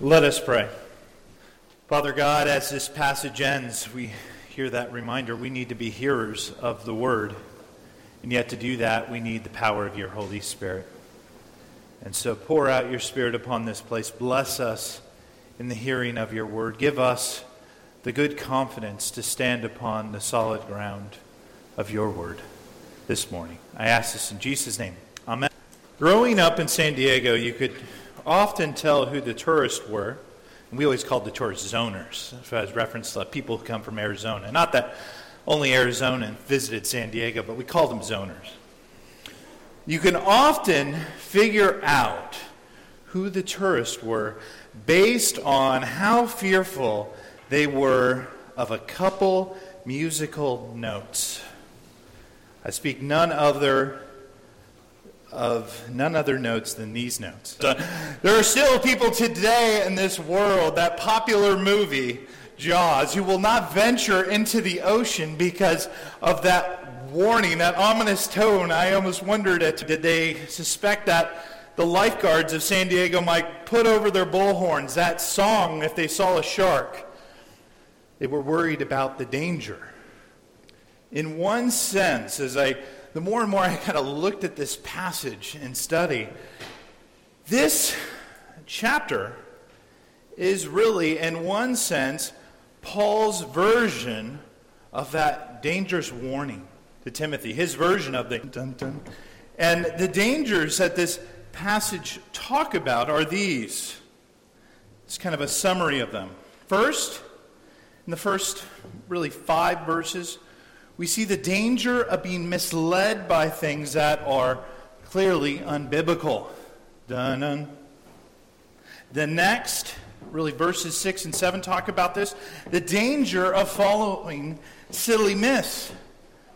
Let us pray. Father God, as this passage ends, we hear that reminder we need to be hearers of the word. And yet, to do that, we need the power of your Holy Spirit. And so, pour out your Spirit upon this place. Bless us in the hearing of your word. Give us the good confidence to stand upon the solid ground of your word this morning. I ask this in Jesus' name. Amen. Growing up in San Diego, you could often tell who the tourists were. And we always called the tourists zoners, as reference to people who come from Arizona. Not that only Arizona visited San Diego, but we called them zoners. You can often figure out who the tourists were based on how fearful they were of a couple musical notes. I speak none other of none other notes than these notes. There are still people today in this world, that popular movie, Jaws, who will not venture into the ocean because of that warning, that ominous tone. I almost wondered, at, did they suspect that the lifeguards of San Diego might put over their bullhorns that song if they saw a shark? They were worried about the danger. In one sense, as I the more and more I kind of looked at this passage and study, this chapter is really, in one sense, Paul's version of that dangerous warning to Timothy, his version of the dun, dun. And the dangers that this passage talk about are these. It's kind of a summary of them. First, in the first really five verses, we see the danger of being misled by things that are clearly unbiblical. Dun-dun. The next, really verses 6 and 7 talk about this. The danger of following silly myths.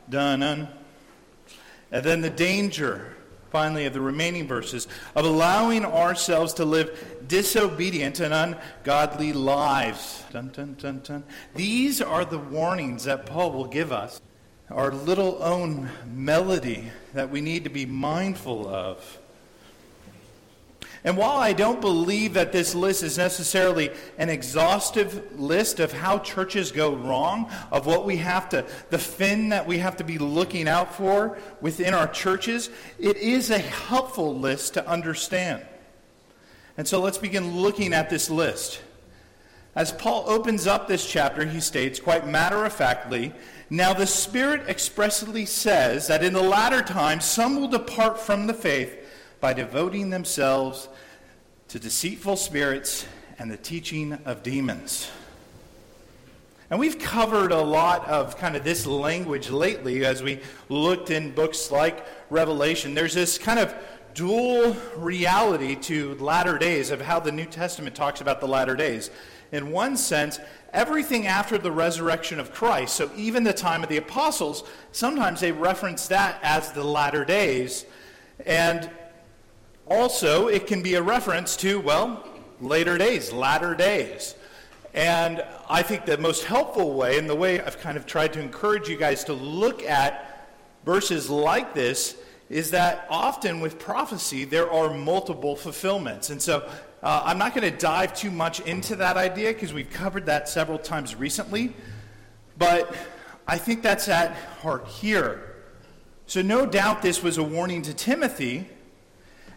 Dun-dun. And then the danger, finally, of the remaining verses, of allowing ourselves to live disobedient and ungodly lives. Dun, dun, dun. These are the warnings that Paul will give us our little own melody that we need to be mindful of. And while I don't believe that this list is necessarily an exhaustive list of how churches go wrong, of what we have to, the fin that we have to be looking out for within our churches, it is a helpful list to understand. And so let's begin looking at this list. As Paul opens up this chapter, he states quite matter of factly now the Spirit expressly says that in the latter times some will depart from the faith by devoting themselves to deceitful spirits and the teaching of demons. And we've covered a lot of kind of this language lately as we looked in books like Revelation. There's this kind of dual reality to latter days of how the New Testament talks about the latter days. In one sense, everything after the resurrection of Christ. So even the time of the apostles, sometimes they reference that as the latter days. And also, it can be a reference to, well, later days, latter days. And I think the most helpful way, and the way I've kind of tried to encourage you guys to look at verses like this, is that often with prophecy, there are multiple fulfillments. And so uh, I'm not going to dive too much into that idea because we've covered that several times recently, but I think that's at heart here. So, no doubt this was a warning to Timothy,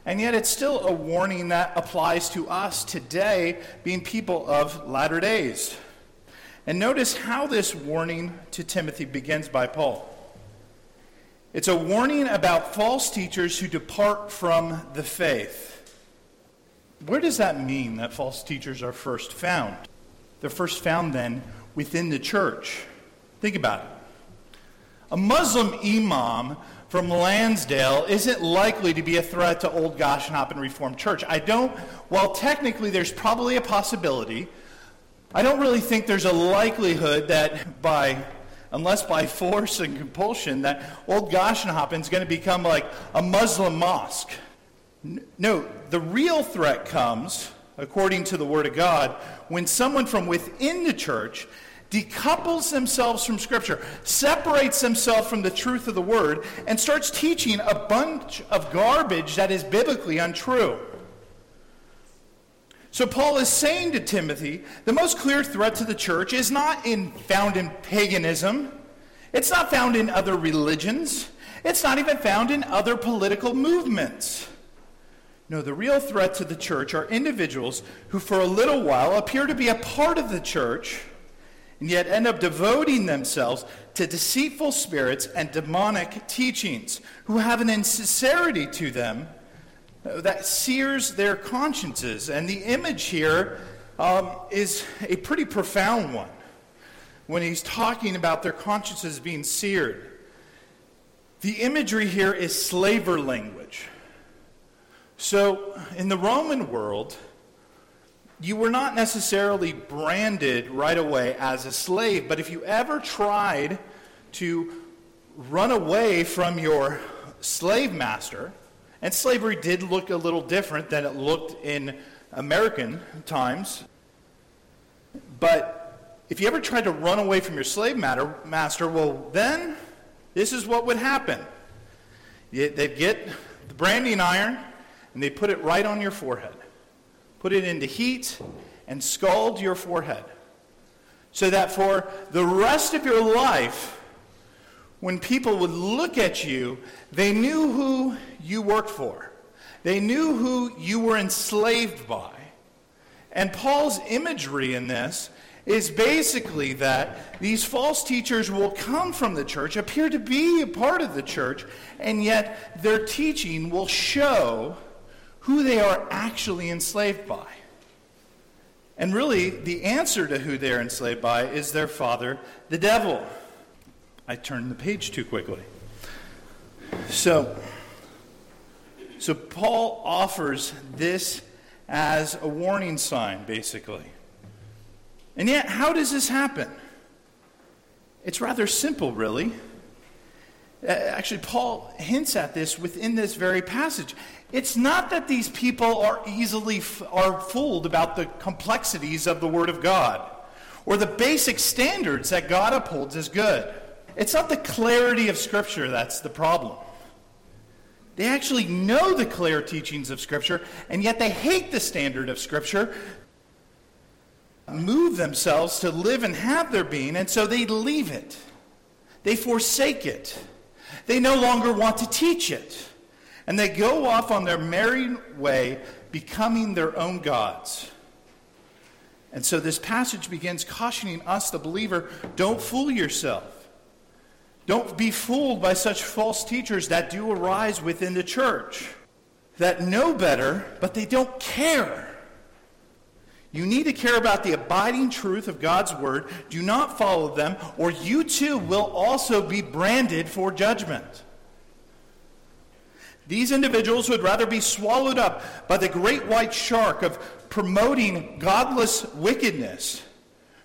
and yet it's still a warning that applies to us today, being people of latter days. And notice how this warning to Timothy begins by Paul. It's a warning about false teachers who depart from the faith. Where does that mean that false teachers are first found? They're first found then within the church. Think about it. A Muslim imam from Lansdale isn't likely to be a threat to Old Goshenhoppen Reformed Church. I don't, while technically there's probably a possibility, I don't really think there's a likelihood that by, unless by force and compulsion, that Old Goshenhoppen is going to become like a Muslim mosque. No, the real threat comes, according to the Word of God, when someone from within the church decouples themselves from Scripture, separates themselves from the truth of the Word, and starts teaching a bunch of garbage that is biblically untrue. So Paul is saying to Timothy, the most clear threat to the church is not in, found in paganism. It's not found in other religions. It's not even found in other political movements. No, the real threat to the church are individuals who, for a little while, appear to be a part of the church and yet end up devoting themselves to deceitful spirits and demonic teachings, who have an insincerity to them that sears their consciences. And the image here um, is a pretty profound one when he's talking about their consciences being seared. The imagery here is slaver language. So, in the Roman world, you were not necessarily branded right away as a slave, but if you ever tried to run away from your slave master, and slavery did look a little different than it looked in American times, but if you ever tried to run away from your slave master, well, then this is what would happen. They'd get the branding iron and they put it right on your forehead. Put it into heat and scald your forehead. So that for the rest of your life, when people would look at you, they knew who you worked for. They knew who you were enslaved by. And Paul's imagery in this is basically that these false teachers will come from the church, appear to be a part of the church, and yet their teaching will show who they are actually enslaved by. And really, the answer to who they're enslaved by is their father, the devil. I turned the page too quickly. So, so Paul offers this as a warning sign, basically. And yet, how does this happen? It's rather simple, really. Uh, actually, Paul hints at this within this very passage. It's not that these people are easily f- are fooled about the complexities of the Word of God or the basic standards that God upholds as good. It's not the clarity of Scripture that's the problem. They actually know the clear teachings of Scripture, and yet they hate the standard of Scripture, move themselves to live and have their being, and so they leave it. They forsake it. They no longer want to teach it. And they go off on their merry way, becoming their own gods. And so this passage begins cautioning us, the believer, don't fool yourself. Don't be fooled by such false teachers that do arise within the church, that know better, but they don't care. You need to care about the abiding truth of God's word. Do not follow them, or you too will also be branded for judgment. These individuals would rather be swallowed up by the great white shark of promoting godless wickedness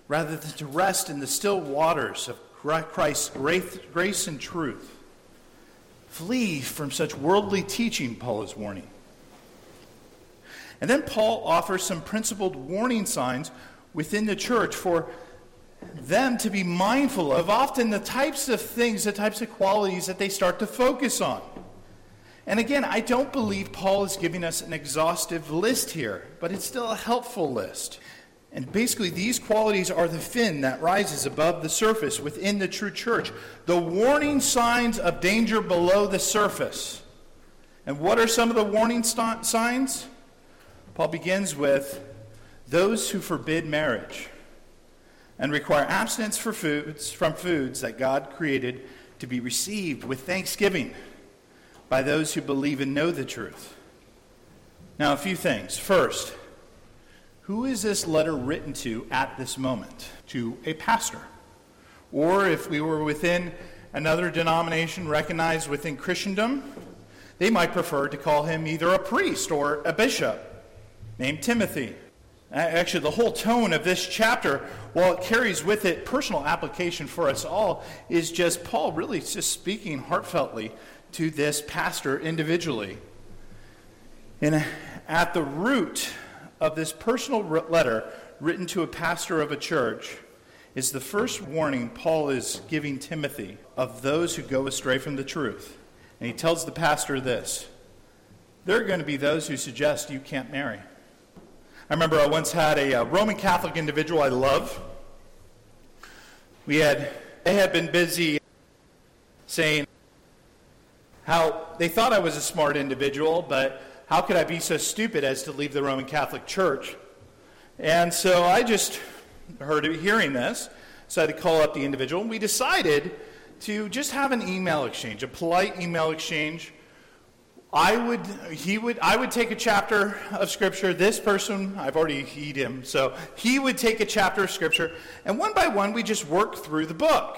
rather than to rest in the still waters of Christ's grace and truth. Flee from such worldly teaching, Paul is warning. And then Paul offers some principled warning signs within the church for them to be mindful of often the types of things, the types of qualities that they start to focus on. And again, I don't believe Paul is giving us an exhaustive list here, but it's still a helpful list. And basically, these qualities are the fin that rises above the surface within the true church, the warning signs of danger below the surface. And what are some of the warning st- signs? Paul begins with those who forbid marriage and require abstinence for foods, from foods that God created to be received with thanksgiving by those who believe and know the truth. Now, a few things. First, who is this letter written to at this moment? To a pastor. Or if we were within another denomination recognized within Christendom, they might prefer to call him either a priest or a bishop named Timothy. Actually, the whole tone of this chapter, while it carries with it personal application for us all, is just Paul really just speaking heartfeltly to this pastor individually. And at the root of this personal letter written to a pastor of a church is the first warning Paul is giving Timothy of those who go astray from the truth. And he tells the pastor this there are going to be those who suggest you can't marry. I remember I once had a, a uh, Roman Catholic individual I love. We had, they had been busy saying how they thought I was a smart individual, but how could I be so stupid as to leave the Roman Catholic Church? And so I just heard hearing this, so I had to call up the individual, and we decided to just have an email exchange, a polite email exchange. I would, he would, I would take a chapter of scripture. This person, I've already heed him, so he would take a chapter of scripture, and one by one we just worked through the book.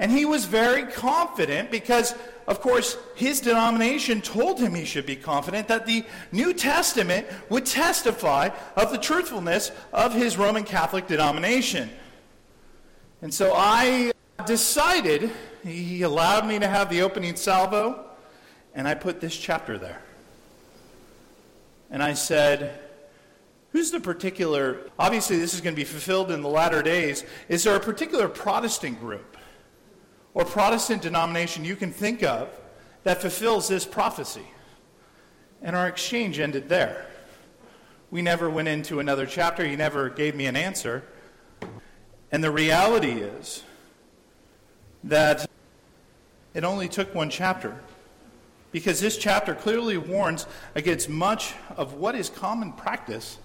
And he was very confident because, of course, his denomination told him he should be confident that the New Testament would testify of the truthfulness of his Roman Catholic denomination. And so I decided, he allowed me to have the opening salvo, and I put this chapter there. And I said, Who's the particular, obviously, this is going to be fulfilled in the latter days. Is there a particular Protestant group or Protestant denomination you can think of that fulfills this prophecy. And our exchange ended there. We never went into another chapter. He never gave me an answer. And the reality is that it only took one chapter because this chapter clearly warns against much of what is common practice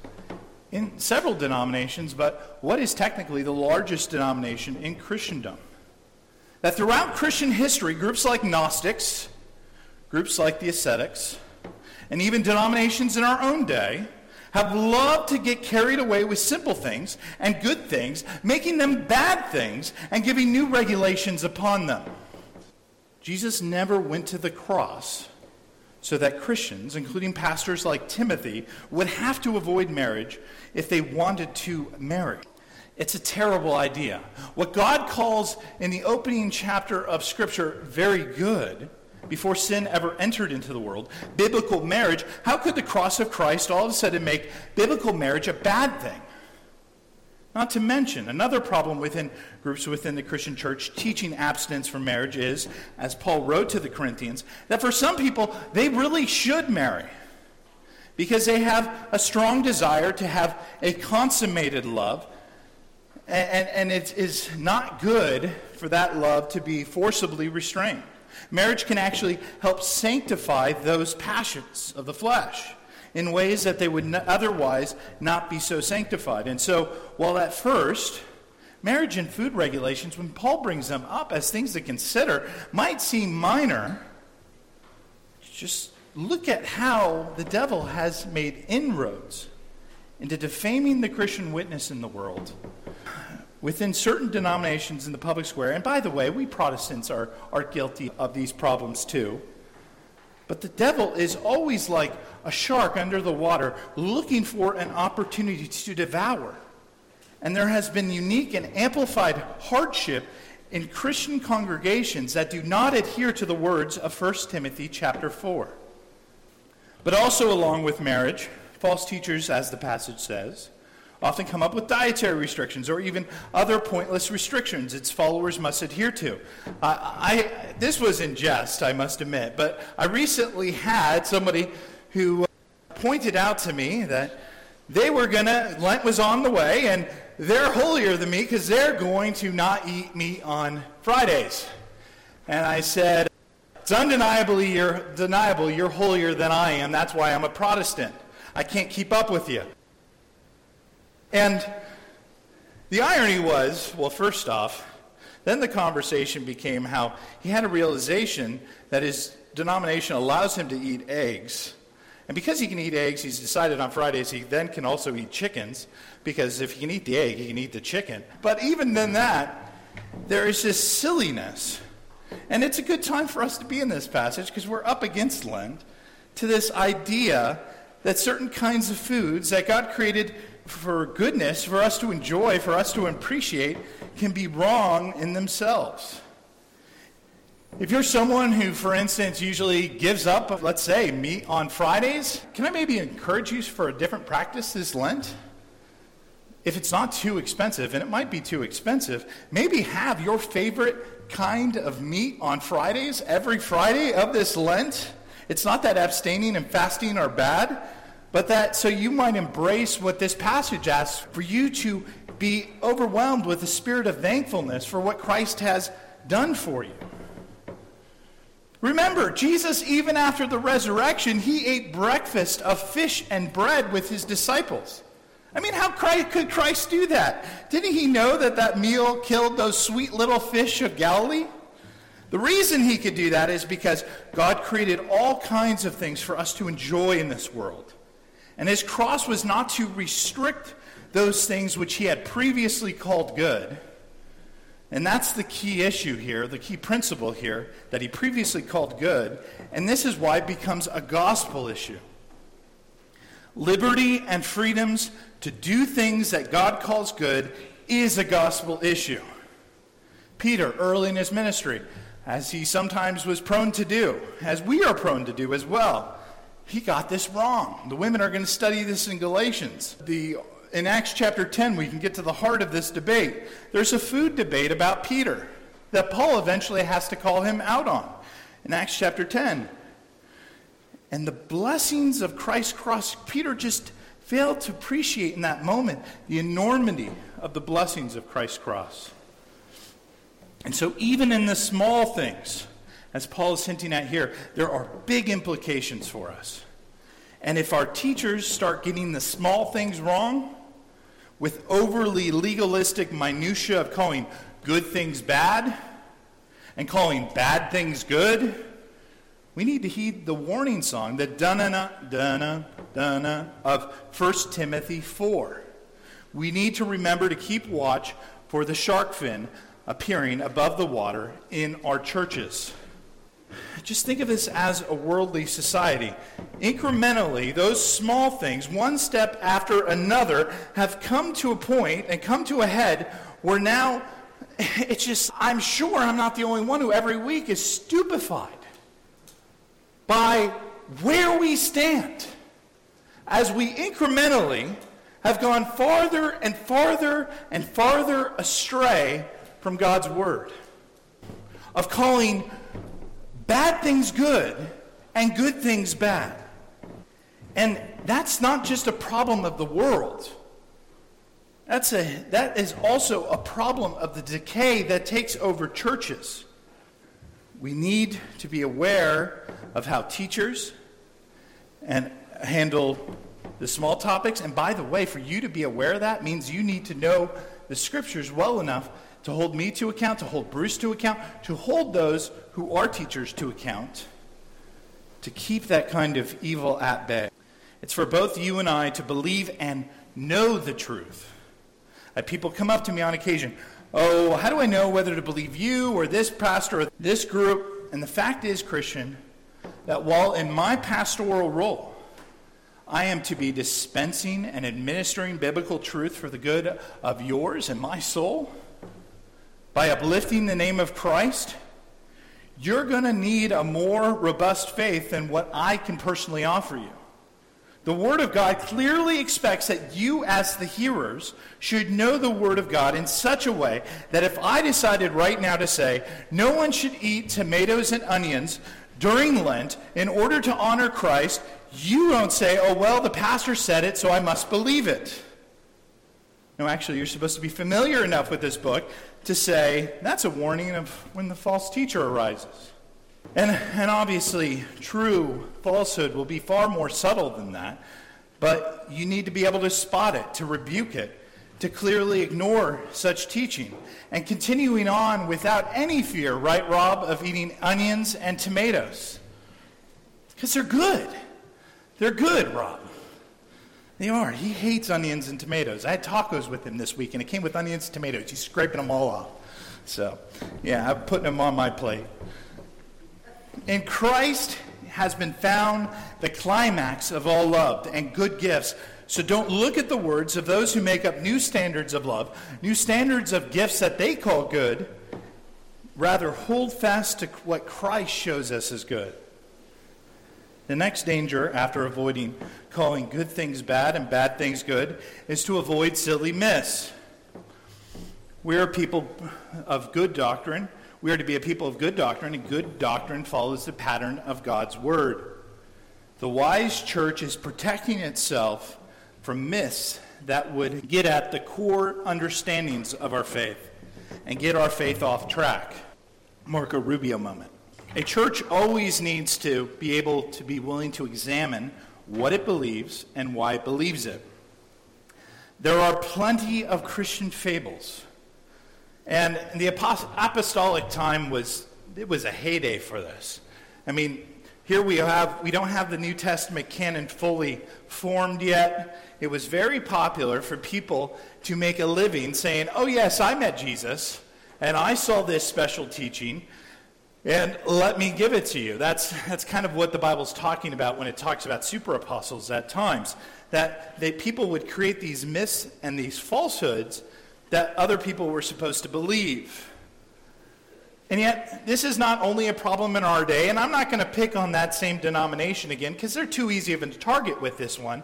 in several denominations, but what is technically the largest denomination in Christendom that throughout Christian history, groups like Gnostics, groups like the ascetics, and even denominations in our own day have loved to get carried away with simple things and good things, making them bad things and giving new regulations upon them. Jesus never went to the cross so that Christians, including pastors like Timothy, would have to avoid marriage if they wanted to marry. It's a terrible idea. What God calls in the opening chapter of Scripture very good, before sin ever entered into the world, biblical marriage, how could the cross of Christ all of a sudden make biblical marriage a bad thing? Not to mention, another problem within groups within the Christian church teaching abstinence from marriage is, as Paul wrote to the Corinthians, that for some people, they really should marry because they have a strong desire to have a consummated love and, and it is not good for that love to be forcibly restrained. Marriage can actually help sanctify those passions of the flesh in ways that they would otherwise not be so sanctified. And so, while at first, marriage and food regulations, when Paul brings them up as things to consider, might seem minor, just look at how the devil has made inroads into defaming the Christian witness in the world within certain denominations in the public square, and by the way, we Protestants are, are guilty of these problems too. But the devil is always like a shark under the water looking for an opportunity to devour. And there has been unique and amplified hardship in Christian congregations that do not adhere to the words of 1 Timothy chapter 4. But also along with marriage, false teachers, as the passage says, often come up with dietary restrictions or even other pointless restrictions its followers must adhere to. I, this was in jest, I must admit, but I recently had somebody who pointed out to me that they were going to, Lent was on the way, and they're holier than me because they're going to not eat meat on Fridays. And I said, it's undeniably you're, deniable you're holier than I am. That's why I'm a Protestant. I can't keep up with you. And the irony was, well, first off, then the conversation became how he had a realization that his denomination allows him to eat eggs. And because he can eat eggs, he's decided on Fridays he then can also eat chickens, because if he can eat the egg, he can eat the chicken. But even than that, there is this silliness. And it's a good time for us to be in this passage because we're up against Lent to this idea that certain kinds of foods that God created for goodness, for us to enjoy, for us to appreciate, can be wrong in themselves. If you're someone who, for instance, usually gives up, let's say, meat on Fridays, can I maybe encourage you for a different practice this Lent? If it's not too expensive, and it might be too expensive, maybe have your favorite kind of meat on Fridays every Friday of this Lent. It's not that abstaining and fasting are bad, but that so you might embrace what this passage asks for you to be overwhelmed with a spirit of thankfulness for what Christ has done for you. Remember, Jesus, even after the resurrection, he ate breakfast of fish and bread with his disciples. I mean, how could Christ do that? Didn't he know that that meal killed those sweet little fish of Galilee? The reason he could do that is because God created all kinds of things for us to enjoy in this world. And his cross was not to restrict those things which he had previously called good. And that's the key issue here, the key principle here, that he previously called good. And this is why it becomes a gospel issue. Liberty and freedoms to do things that God calls good is a gospel issue. Peter, early in his ministry, as he sometimes was prone to do, as we are prone to do as well, he got this wrong. The women are going to study this in Galatians. The, in Acts chapter 10, we can get to the heart of this debate. There's a food debate about Peter that Paul eventually has to call him out on in Acts chapter 10. And the blessings of Christ's cross, Peter just failed to appreciate in that moment the enormity of the blessings of Christ's cross. And so, even in the small things, as Paul is hinting at here, there are big implications for us. And if our teachers start getting the small things wrong, with overly legalistic minutiae of calling good things bad and calling bad things good, we need to heed the warning song, the dana dana dana of 1 Timothy 4. We need to remember to keep watch for the shark fin appearing above the water in our churches. Just think of this as a worldly society. Incrementally, those small things, one step after another, have come to a point and come to a head where now it's just, I'm sure I'm not the only one who every week is stupefied by where we stand as we incrementally have gone farther and farther and farther astray from God's Word, of calling bad things good and good things bad. And that's not just a problem of the world. That's a, that is also a problem of the decay that takes over churches. We need to be aware of how teachers and handle the small topics. And by the way, for you to be aware of that means you need to know the scriptures well enough to hold me to account, to hold Bruce to account, to hold those who are teachers to account, to keep that kind of evil at bay. It's for both you and I to believe and know the truth. People come up to me on occasion, oh, how do I know whether to believe you or this pastor or this group? And the fact is, Christian, that while in my pastoral role, I am to be dispensing and administering biblical truth for the good of yours and my soul by uplifting the name of Christ, you're going to need a more robust faith than what I can personally offer you. The Word of God clearly expects that you, as the hearers, should know the Word of God in such a way that if I decided right now to say, no one should eat tomatoes and onions during Lent in order to honor Christ, you don't say, oh, well, the pastor said it, so I must believe it. No, actually, you're supposed to be familiar enough with this book to say, that's a warning of when the false teacher arises. And, and obviously, true falsehood will be far more subtle than that, but you need to be able to spot it, to rebuke it, to clearly ignore such teaching. And continuing on without any fear, right, Rob, of eating onions and tomatoes. Because they're good. They're good, Rob. They are. He hates onions and tomatoes. I had tacos with him this week, and it came with onions and tomatoes. He's scraping them all off. So, yeah, I'm putting them on my plate. And Christ has been found the climax of all love and good gifts. So don't look at the words of those who make up new standards of love, new standards of gifts that they call good. Rather, hold fast to what Christ shows us as good. The next danger, after avoiding calling good things bad and bad things good, is to avoid silly myths. We are people of good doctrine. We are to be a people of good doctrine, and good doctrine follows the pattern of God's Word. The wise church is protecting itself from myths that would get at the core understandings of our faith and get our faith off track. Marco Rubio moment. A church always needs to be able to be willing to examine what it believes and why it believes it. There are plenty of Christian fables. And the apostolic time was it was a heyday for this. I mean, here we have we don't have the New Testament canon fully formed yet. It was very popular for people to make a living saying, "Oh yes, I met Jesus and I saw this special teaching and let me give it to you." That's that's kind of what the Bible's talking about when it talks about super apostles at times that they, people would create these myths and these falsehoods that other people were supposed to believe. And yet, this is not only a problem in our day, and I'm not going to pick on that same denomination again because they're too easy of a target with this one.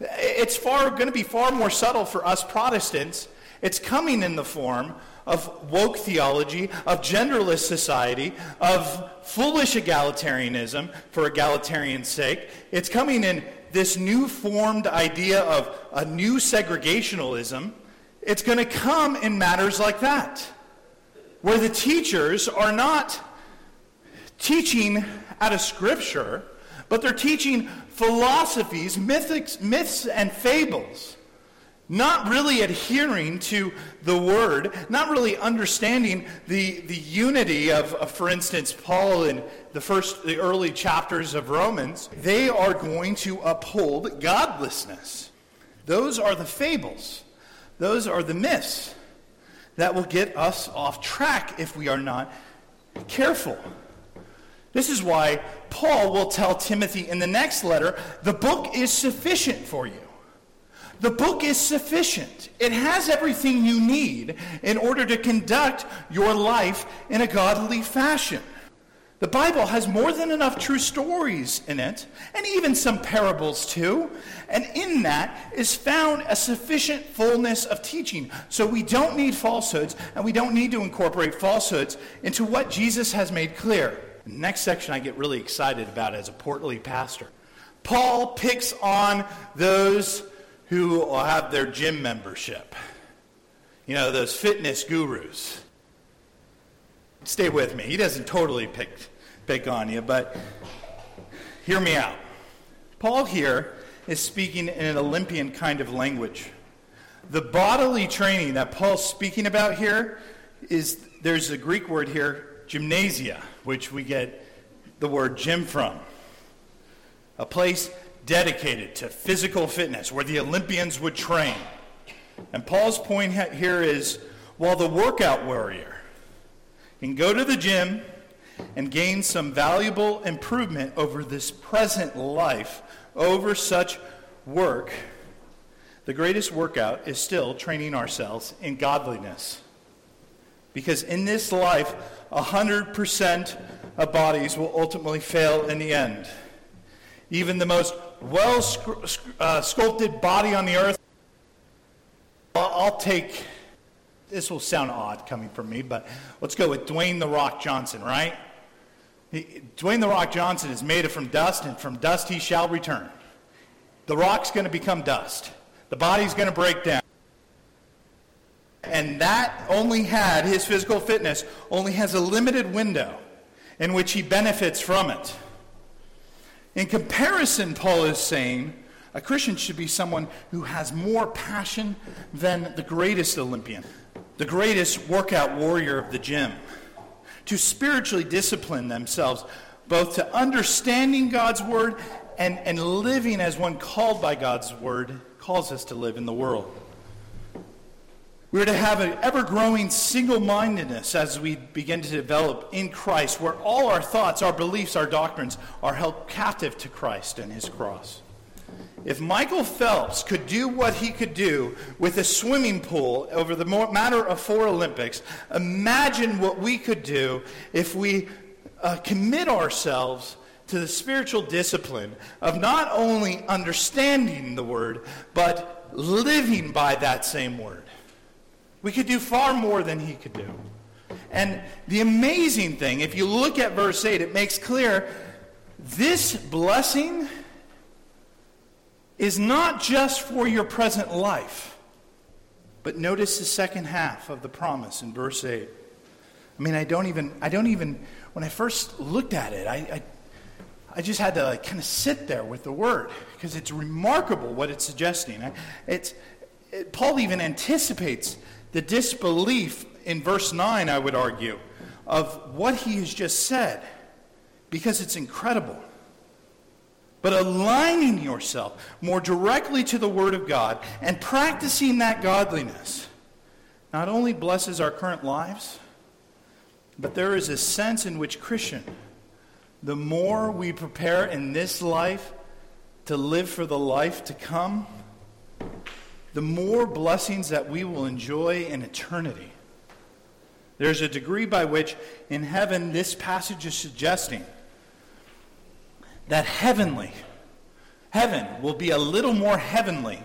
It's far going to be far more subtle for us Protestants. It's coming in the form of woke theology, of genderless society, of foolish egalitarianism for egalitarian's sake. It's coming in this new formed idea of a new segregationalism. It's going to come in matters like that where the teachers are not teaching out of Scripture, but they're teaching philosophies, mythics, myths, and fables. Not really adhering to the word, not really understanding the, the unity of, of, for instance, Paul in the first, the early chapters of Romans. They are going to uphold godlessness. Those are the fables. Those are the myths that will get us off track if we are not careful. This is why Paul will tell Timothy in the next letter the book is sufficient for you. The book is sufficient. It has everything you need in order to conduct your life in a godly fashion. The Bible has more than enough true stories in it, and even some parables too. And in that is found a sufficient fullness of teaching. So we don't need falsehoods, and we don't need to incorporate falsehoods into what Jesus has made clear. The next section I get really excited about as a portly pastor. Paul picks on those who have their gym membership. You know, those fitness gurus stay with me. He doesn't totally pick, pick on you, but hear me out. Paul here is speaking in an Olympian kind of language. The bodily training that Paul's speaking about here is there's a Greek word here, gymnasia, which we get the word gym from. A place dedicated to physical fitness where the Olympians would train. And Paul's point here is while the workout warrior can go to the gym and gain some valuable improvement over this present life, over such work, the greatest workout is still training ourselves in godliness. Because in this life, 100% of bodies will ultimately fail in the end. Even the most well uh, sculpted body on the earth, I'll take this will sound odd coming from me, but let's go with Dwayne The Rock Johnson, right? He, Dwayne The Rock Johnson is made of from dust, and from dust he shall return. The rock's going to become dust. The body's going to break down. And that only had, his physical fitness only has a limited window in which he benefits from it. In comparison, Paul is saying, a Christian should be someone who has more passion than the greatest Olympian the greatest workout warrior of the gym, to spiritually discipline themselves, both to understanding God's word and, and living as one called by God's word calls us to live in the world. We're to have an ever growing single mindedness as we begin to develop in Christ, where all our thoughts, our beliefs, our doctrines are held captive to Christ and his cross. If Michael Phelps could do what he could do with a swimming pool over the matter of four Olympics, imagine what we could do if we uh, commit ourselves to the spiritual discipline of not only understanding the word, but living by that same word. We could do far more than he could do. And the amazing thing, if you look at verse 8, it makes clear this blessing is not just for your present life. But notice the second half of the promise in verse 8. I mean, I don't even, I don't even, when I first looked at it, I, I, I just had to like, kind of sit there with the word because it's remarkable what it's suggesting. It's, it, Paul even anticipates the disbelief in verse 9, I would argue, of what he has just said because it's incredible. But aligning yourself more directly to the Word of God and practicing that godliness not only blesses our current lives, but there is a sense in which, Christian, the more we prepare in this life to live for the life to come, the more blessings that we will enjoy in eternity. There's a degree by which in heaven this passage is suggesting that heavenly, heaven will be a little more heavenly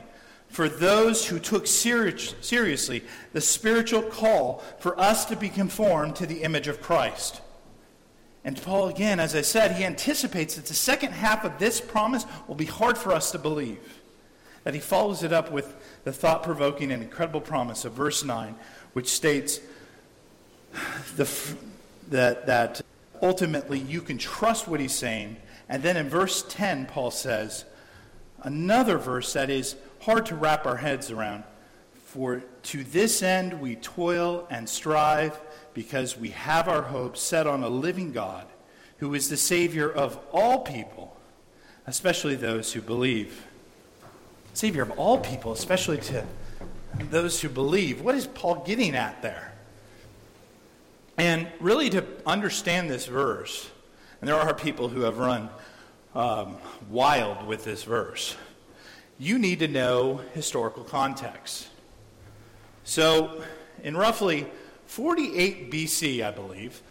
for those who took serious, seriously the spiritual call for us to be conformed to the image of Christ. And Paul, again, as I said, he anticipates that the second half of this promise will be hard for us to believe. That he follows it up with the thought provoking and incredible promise of verse 9, which states the, that, that ultimately you can trust what he's saying and then in verse 10, Paul says, another verse that is hard to wrap our heads around. For to this end we toil and strive because we have our hope set on a living God who is the Savior of all people, especially those who believe. Savior of all people, especially to those who believe. What is Paul getting at there? And really, to understand this verse, and there are people who have run um, wild with this verse. You need to know historical context. So, in roughly 48 BC, I believe,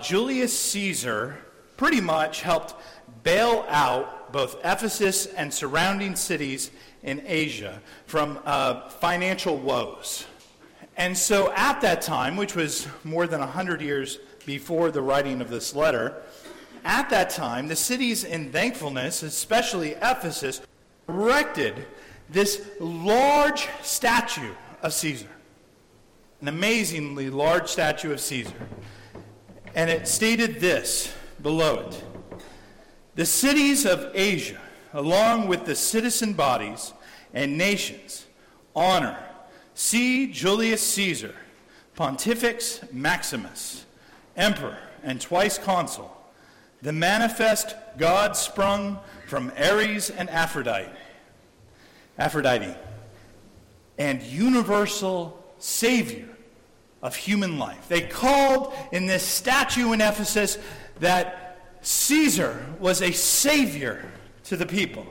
Julius Caesar pretty much helped bail out both Ephesus and surrounding cities in Asia from uh, financial woes. And so at that time, which was more than 100 years before the writing of this letter, at that time, the cities in thankfulness, especially Ephesus, erected this large statue of Caesar. An amazingly large statue of Caesar. And it stated this below it The cities of Asia, along with the citizen bodies and nations, honor C. Julius Caesar, Pontifex Maximus, Emperor and twice consul the manifest God sprung from Ares and Aphrodite, Aphrodite, and universal Savior of human life. They called in this statue in Ephesus that Caesar was a Savior to the people.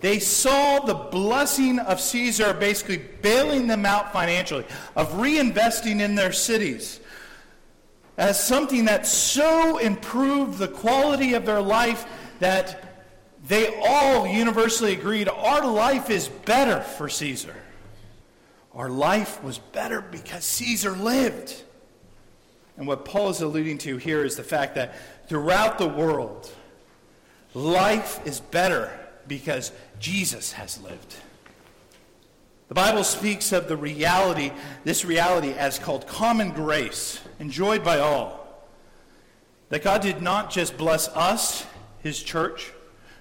They saw the blessing of Caesar basically bailing them out financially, of reinvesting in their cities, as something that so improved the quality of their life that they all universally agreed our life is better for Caesar. Our life was better because Caesar lived. And what Paul is alluding to here is the fact that throughout the world, life is better because Jesus has lived. The Bible speaks of the reality, this reality, as called common grace, enjoyed by all. That God did not just bless us, His church,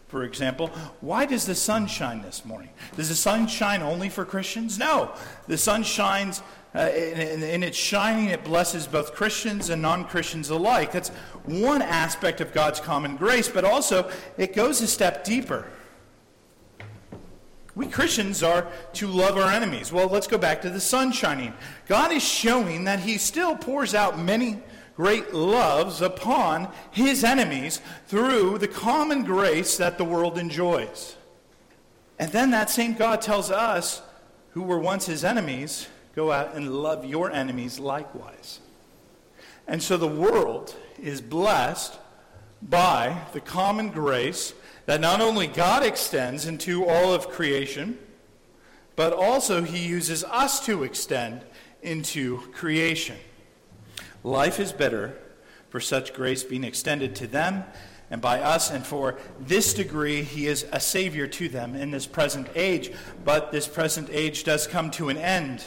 for example. Why does the sun shine this morning? Does the sun shine only for Christians? No. The sun shines, uh, in, in its shining, it blesses both Christians and non Christians alike. That's one aspect of God's common grace, but also it goes a step deeper. We Christians are to love our enemies. Well, let's go back to the sun shining. God is showing that He still pours out many great loves upon His enemies through the common grace that the world enjoys. And then that same God tells us, who were once His enemies, go out and love your enemies likewise. And so the world is blessed by the common grace that not only God extends into all of creation, but also he uses us to extend into creation. Life is better for such grace being extended to them and by us, and for this degree, he is a savior to them in this present age. But this present age does come to an end.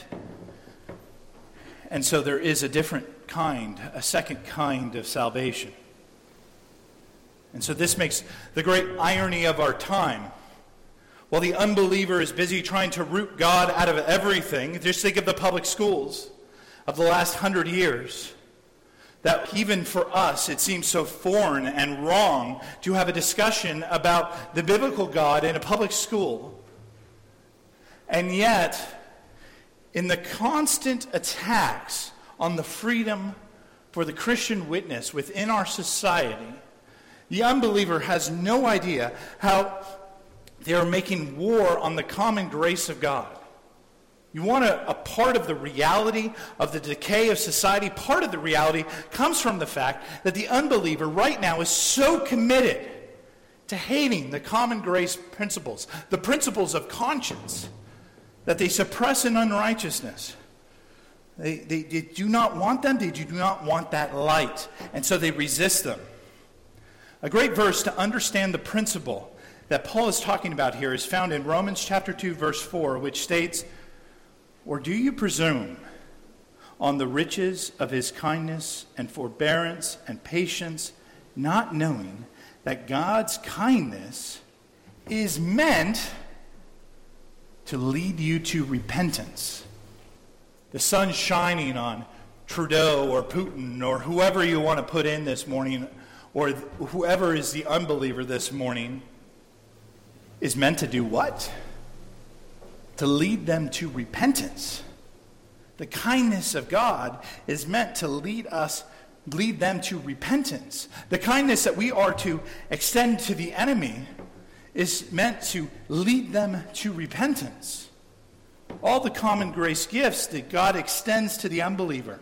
And so there is a different kind, a second kind of salvation. And so this makes the great irony of our time. While the unbeliever is busy trying to root God out of everything, just think of the public schools of the last hundred years that even for us it seems so foreign and wrong to have a discussion about the biblical God in a public school. And yet, in the constant attacks on the freedom for the Christian witness within our society, the unbeliever has no idea how they are making war on the common grace of God. You want a, a part of the reality of the decay of society? Part of the reality comes from the fact that the unbeliever right now is so committed to hating the common grace principles, the principles of conscience, that they suppress an unrighteousness. They, they, they do not want them, they do not want that light, and so they resist them. A great verse to understand the principle that Paul is talking about here is found in Romans chapter 2 verse 4 which states or do you presume on the riches of his kindness and forbearance and patience, not knowing that God's kindness is meant to lead you to repentance? The sun shining on Trudeau or Putin or whoever you want to put in this morning, or whoever is the unbeliever this morning, is meant to do what? To lead them to repentance. The kindness of God is meant to lead us, lead them to repentance. The kindness that we are to extend to the enemy is meant to lead them to repentance. All the common grace gifts that God extends to the unbeliever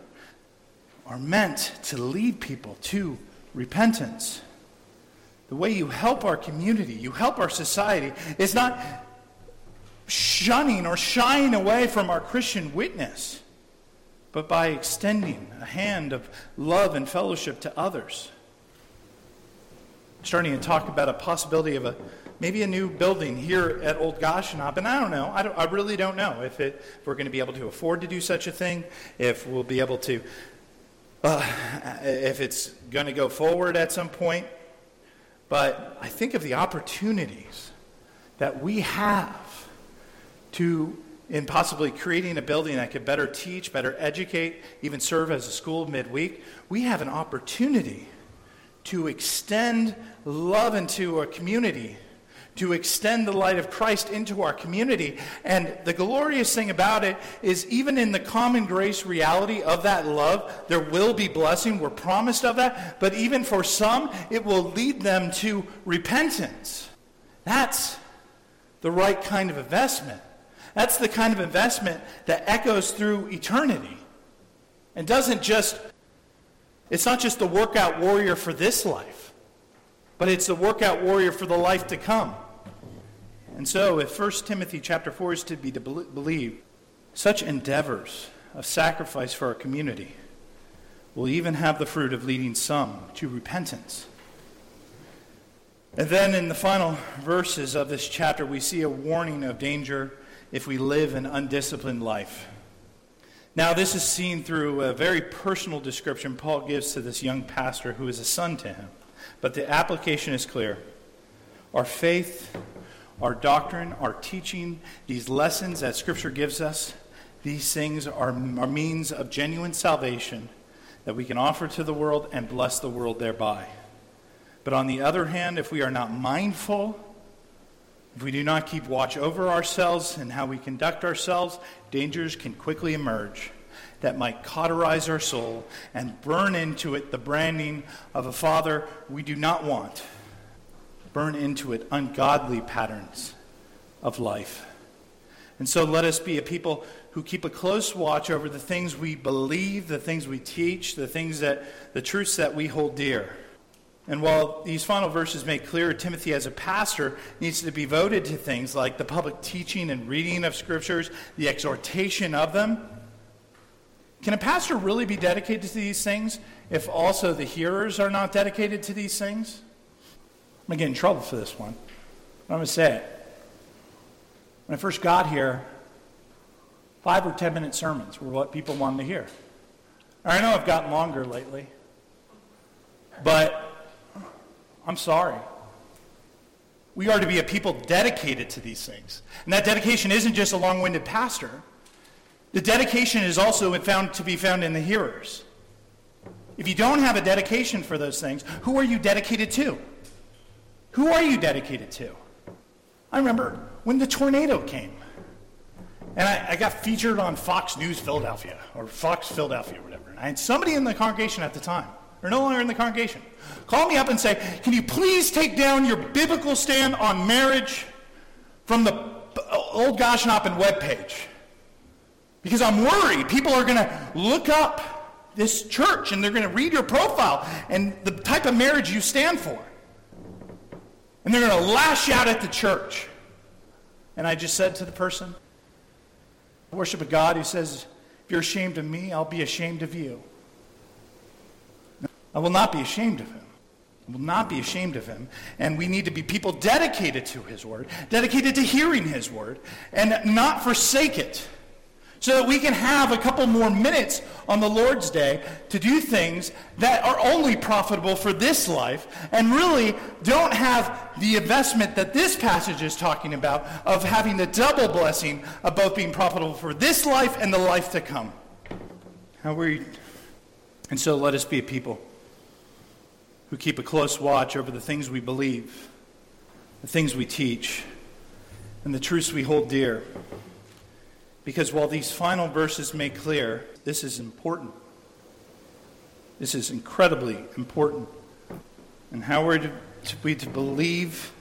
are meant to lead people to repentance. The way you help our community, you help our society, is not shunning or shying away from our Christian witness, but by extending a hand of love and fellowship to others. Starting to talk about a possibility of a maybe a new building here at Old Goshenhoppen, and I don't know. I, don't, I really don't know if, it, if we're going to be able to afford to do such a thing, if we'll be able to, uh, if it's going to go forward at some point. But I think of the opportunities that we have to in possibly creating a building that could better teach, better educate, even serve as a school midweek, we have an opportunity to extend love into a community, to extend the light of Christ into our community. And the glorious thing about it is, even in the common grace reality of that love, there will be blessing. We're promised of that. But even for some, it will lead them to repentance. That's the right kind of investment. That's the kind of investment that echoes through eternity and doesn't just, it's not just the workout warrior for this life, but it's the workout warrior for the life to come. And so, if 1 Timothy chapter 4 is to be believed, such endeavors of sacrifice for our community will even have the fruit of leading some to repentance. And then in the final verses of this chapter, we see a warning of danger if we live an undisciplined life. Now, this is seen through a very personal description Paul gives to this young pastor who is a son to him. But the application is clear. Our faith, our doctrine, our teaching, these lessons that Scripture gives us, these things are, means of genuine salvation that we can offer to the world and bless the world thereby. But on the other hand, if we are not mindful if we do not keep watch over ourselves and how we conduct ourselves, dangers can quickly emerge that might cauterize our soul and burn into it the branding of a father we do not want. Burn into it ungodly patterns of life. And so let us be a people who keep a close watch over the things we believe, the things we teach, the things that the truths that we hold dear. And while these final verses make clear Timothy as a pastor needs to be devoted to things like the public teaching and reading of scriptures, the exhortation of them, can a pastor really be dedicated to these things if also the hearers are not dedicated to these things? I'm going to get in trouble for this one. I'm going to say it. When I first got here, five or ten minute sermons were what people wanted to hear. I know I've gotten longer lately, but I'm sorry. We are to be a people dedicated to these things. And that dedication isn't just a long winded pastor, the dedication is also found to be found in the hearers. If you don't have a dedication for those things, who are you dedicated to? Who are you dedicated to? I remember when the tornado came. And I, I, got featured on Fox News Philadelphia, or Fox Philadelphia, or whatever. And I had somebody in the congregation at the time, or no longer in the congregation, call me up and say, Can you please take down your biblical stand on marriage from the old Goshenhoppen webpage? Because I'm worried people are going to look up this church and they're going to read your profile and the type of marriage you stand for. And they're going to lash out at the church. And I just said to the person, worship a God who says, if you're ashamed of me, I'll be ashamed of you. I will not be ashamed of him. I will not be ashamed of him. And we need to be people dedicated to his word, dedicated to hearing his word, and not forsake it so that we can have a couple more minutes on the Lord's Day to do things that are only profitable for this life and really don't have the investment that this passage is talking about of having the double blessing of both being profitable for this life and the life to come. How we, and so let us be a people who keep a close watch over the things we believe, the things we teach, and the truths we hold dear. Because while these final verses make clear this is important, this is incredibly important. And how are we to believe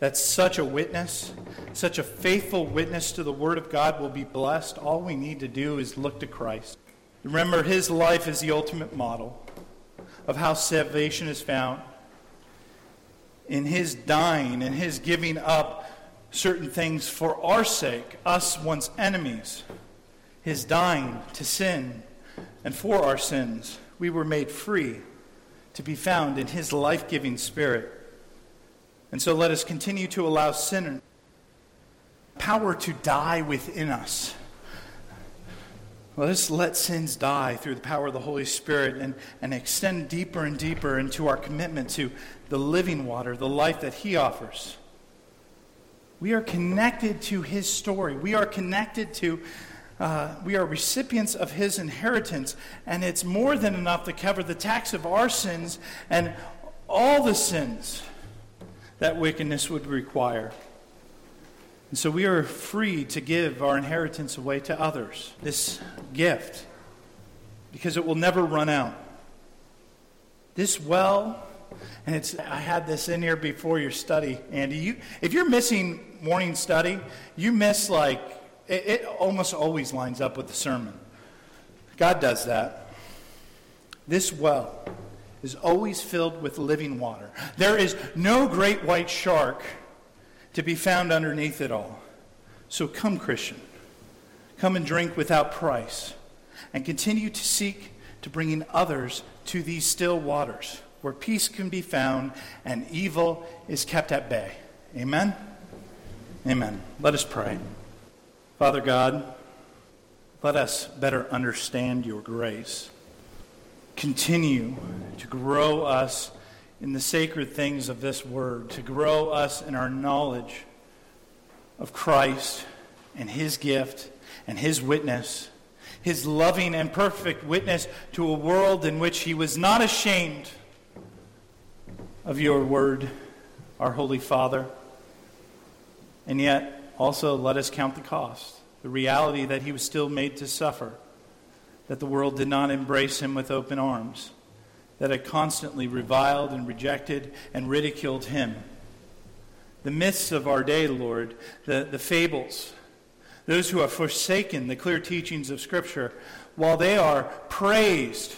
that such a witness, such a faithful witness to the Word of God will be blessed? All we need to do is look to Christ. Remember, his life is the ultimate model of how salvation is found. In his dying and his giving up certain things for our sake, us once enemies, his dying to sin, and for our sins, we were made free to be found in his life giving spirit. And so let us continue to allow sin power to die within us. Let us let sins die through the power of the Holy Spirit and, and extend deeper and deeper into our commitment to the living water, the life that He offers. We are connected to his story. We are connected to, uh, we are recipients of his inheritance. And it's more than enough to cover the tax of our sins and all the sins that wickedness would require. And so we are free to give our inheritance away to others, this gift, because it will never run out. This well and it's I had this in here before your study, Andy. You, if you're missing morning study, you miss like it, it almost always lines up with the sermon. God does that. This well is always filled with living water. There is no great white shark to be found underneath it all. So come, Christian, come and drink without price, and continue to seek to bring in others to these still waters where peace can be found and evil is kept at bay. Amen? Amen. Let us pray. Father God, let us better understand your grace. Continue to grow us in the sacred things of this word, to grow us in our knowledge of Christ and his gift and his witness, his loving and perfect witness to a world in which he was not ashamed of your word, our Holy Father. And yet, also let us count the cost, the reality that he was still made to suffer, that the world did not embrace him with open arms, that it constantly reviled and rejected and ridiculed him. The myths of our day, Lord, the, the fables, those who have forsaken the clear teachings of Scripture, while they are praised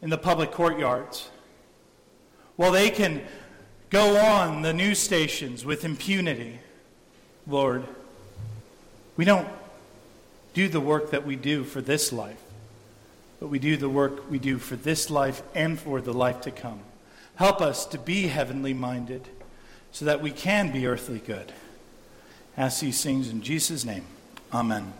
in the public courtyards, while they can go on the news stations with impunity, Lord, we don't do the work that we do for this life, but we do the work we do for this life and for the life to come. Help us to be heavenly minded so that we can be earthly good. As he sings in Jesus' name, amen.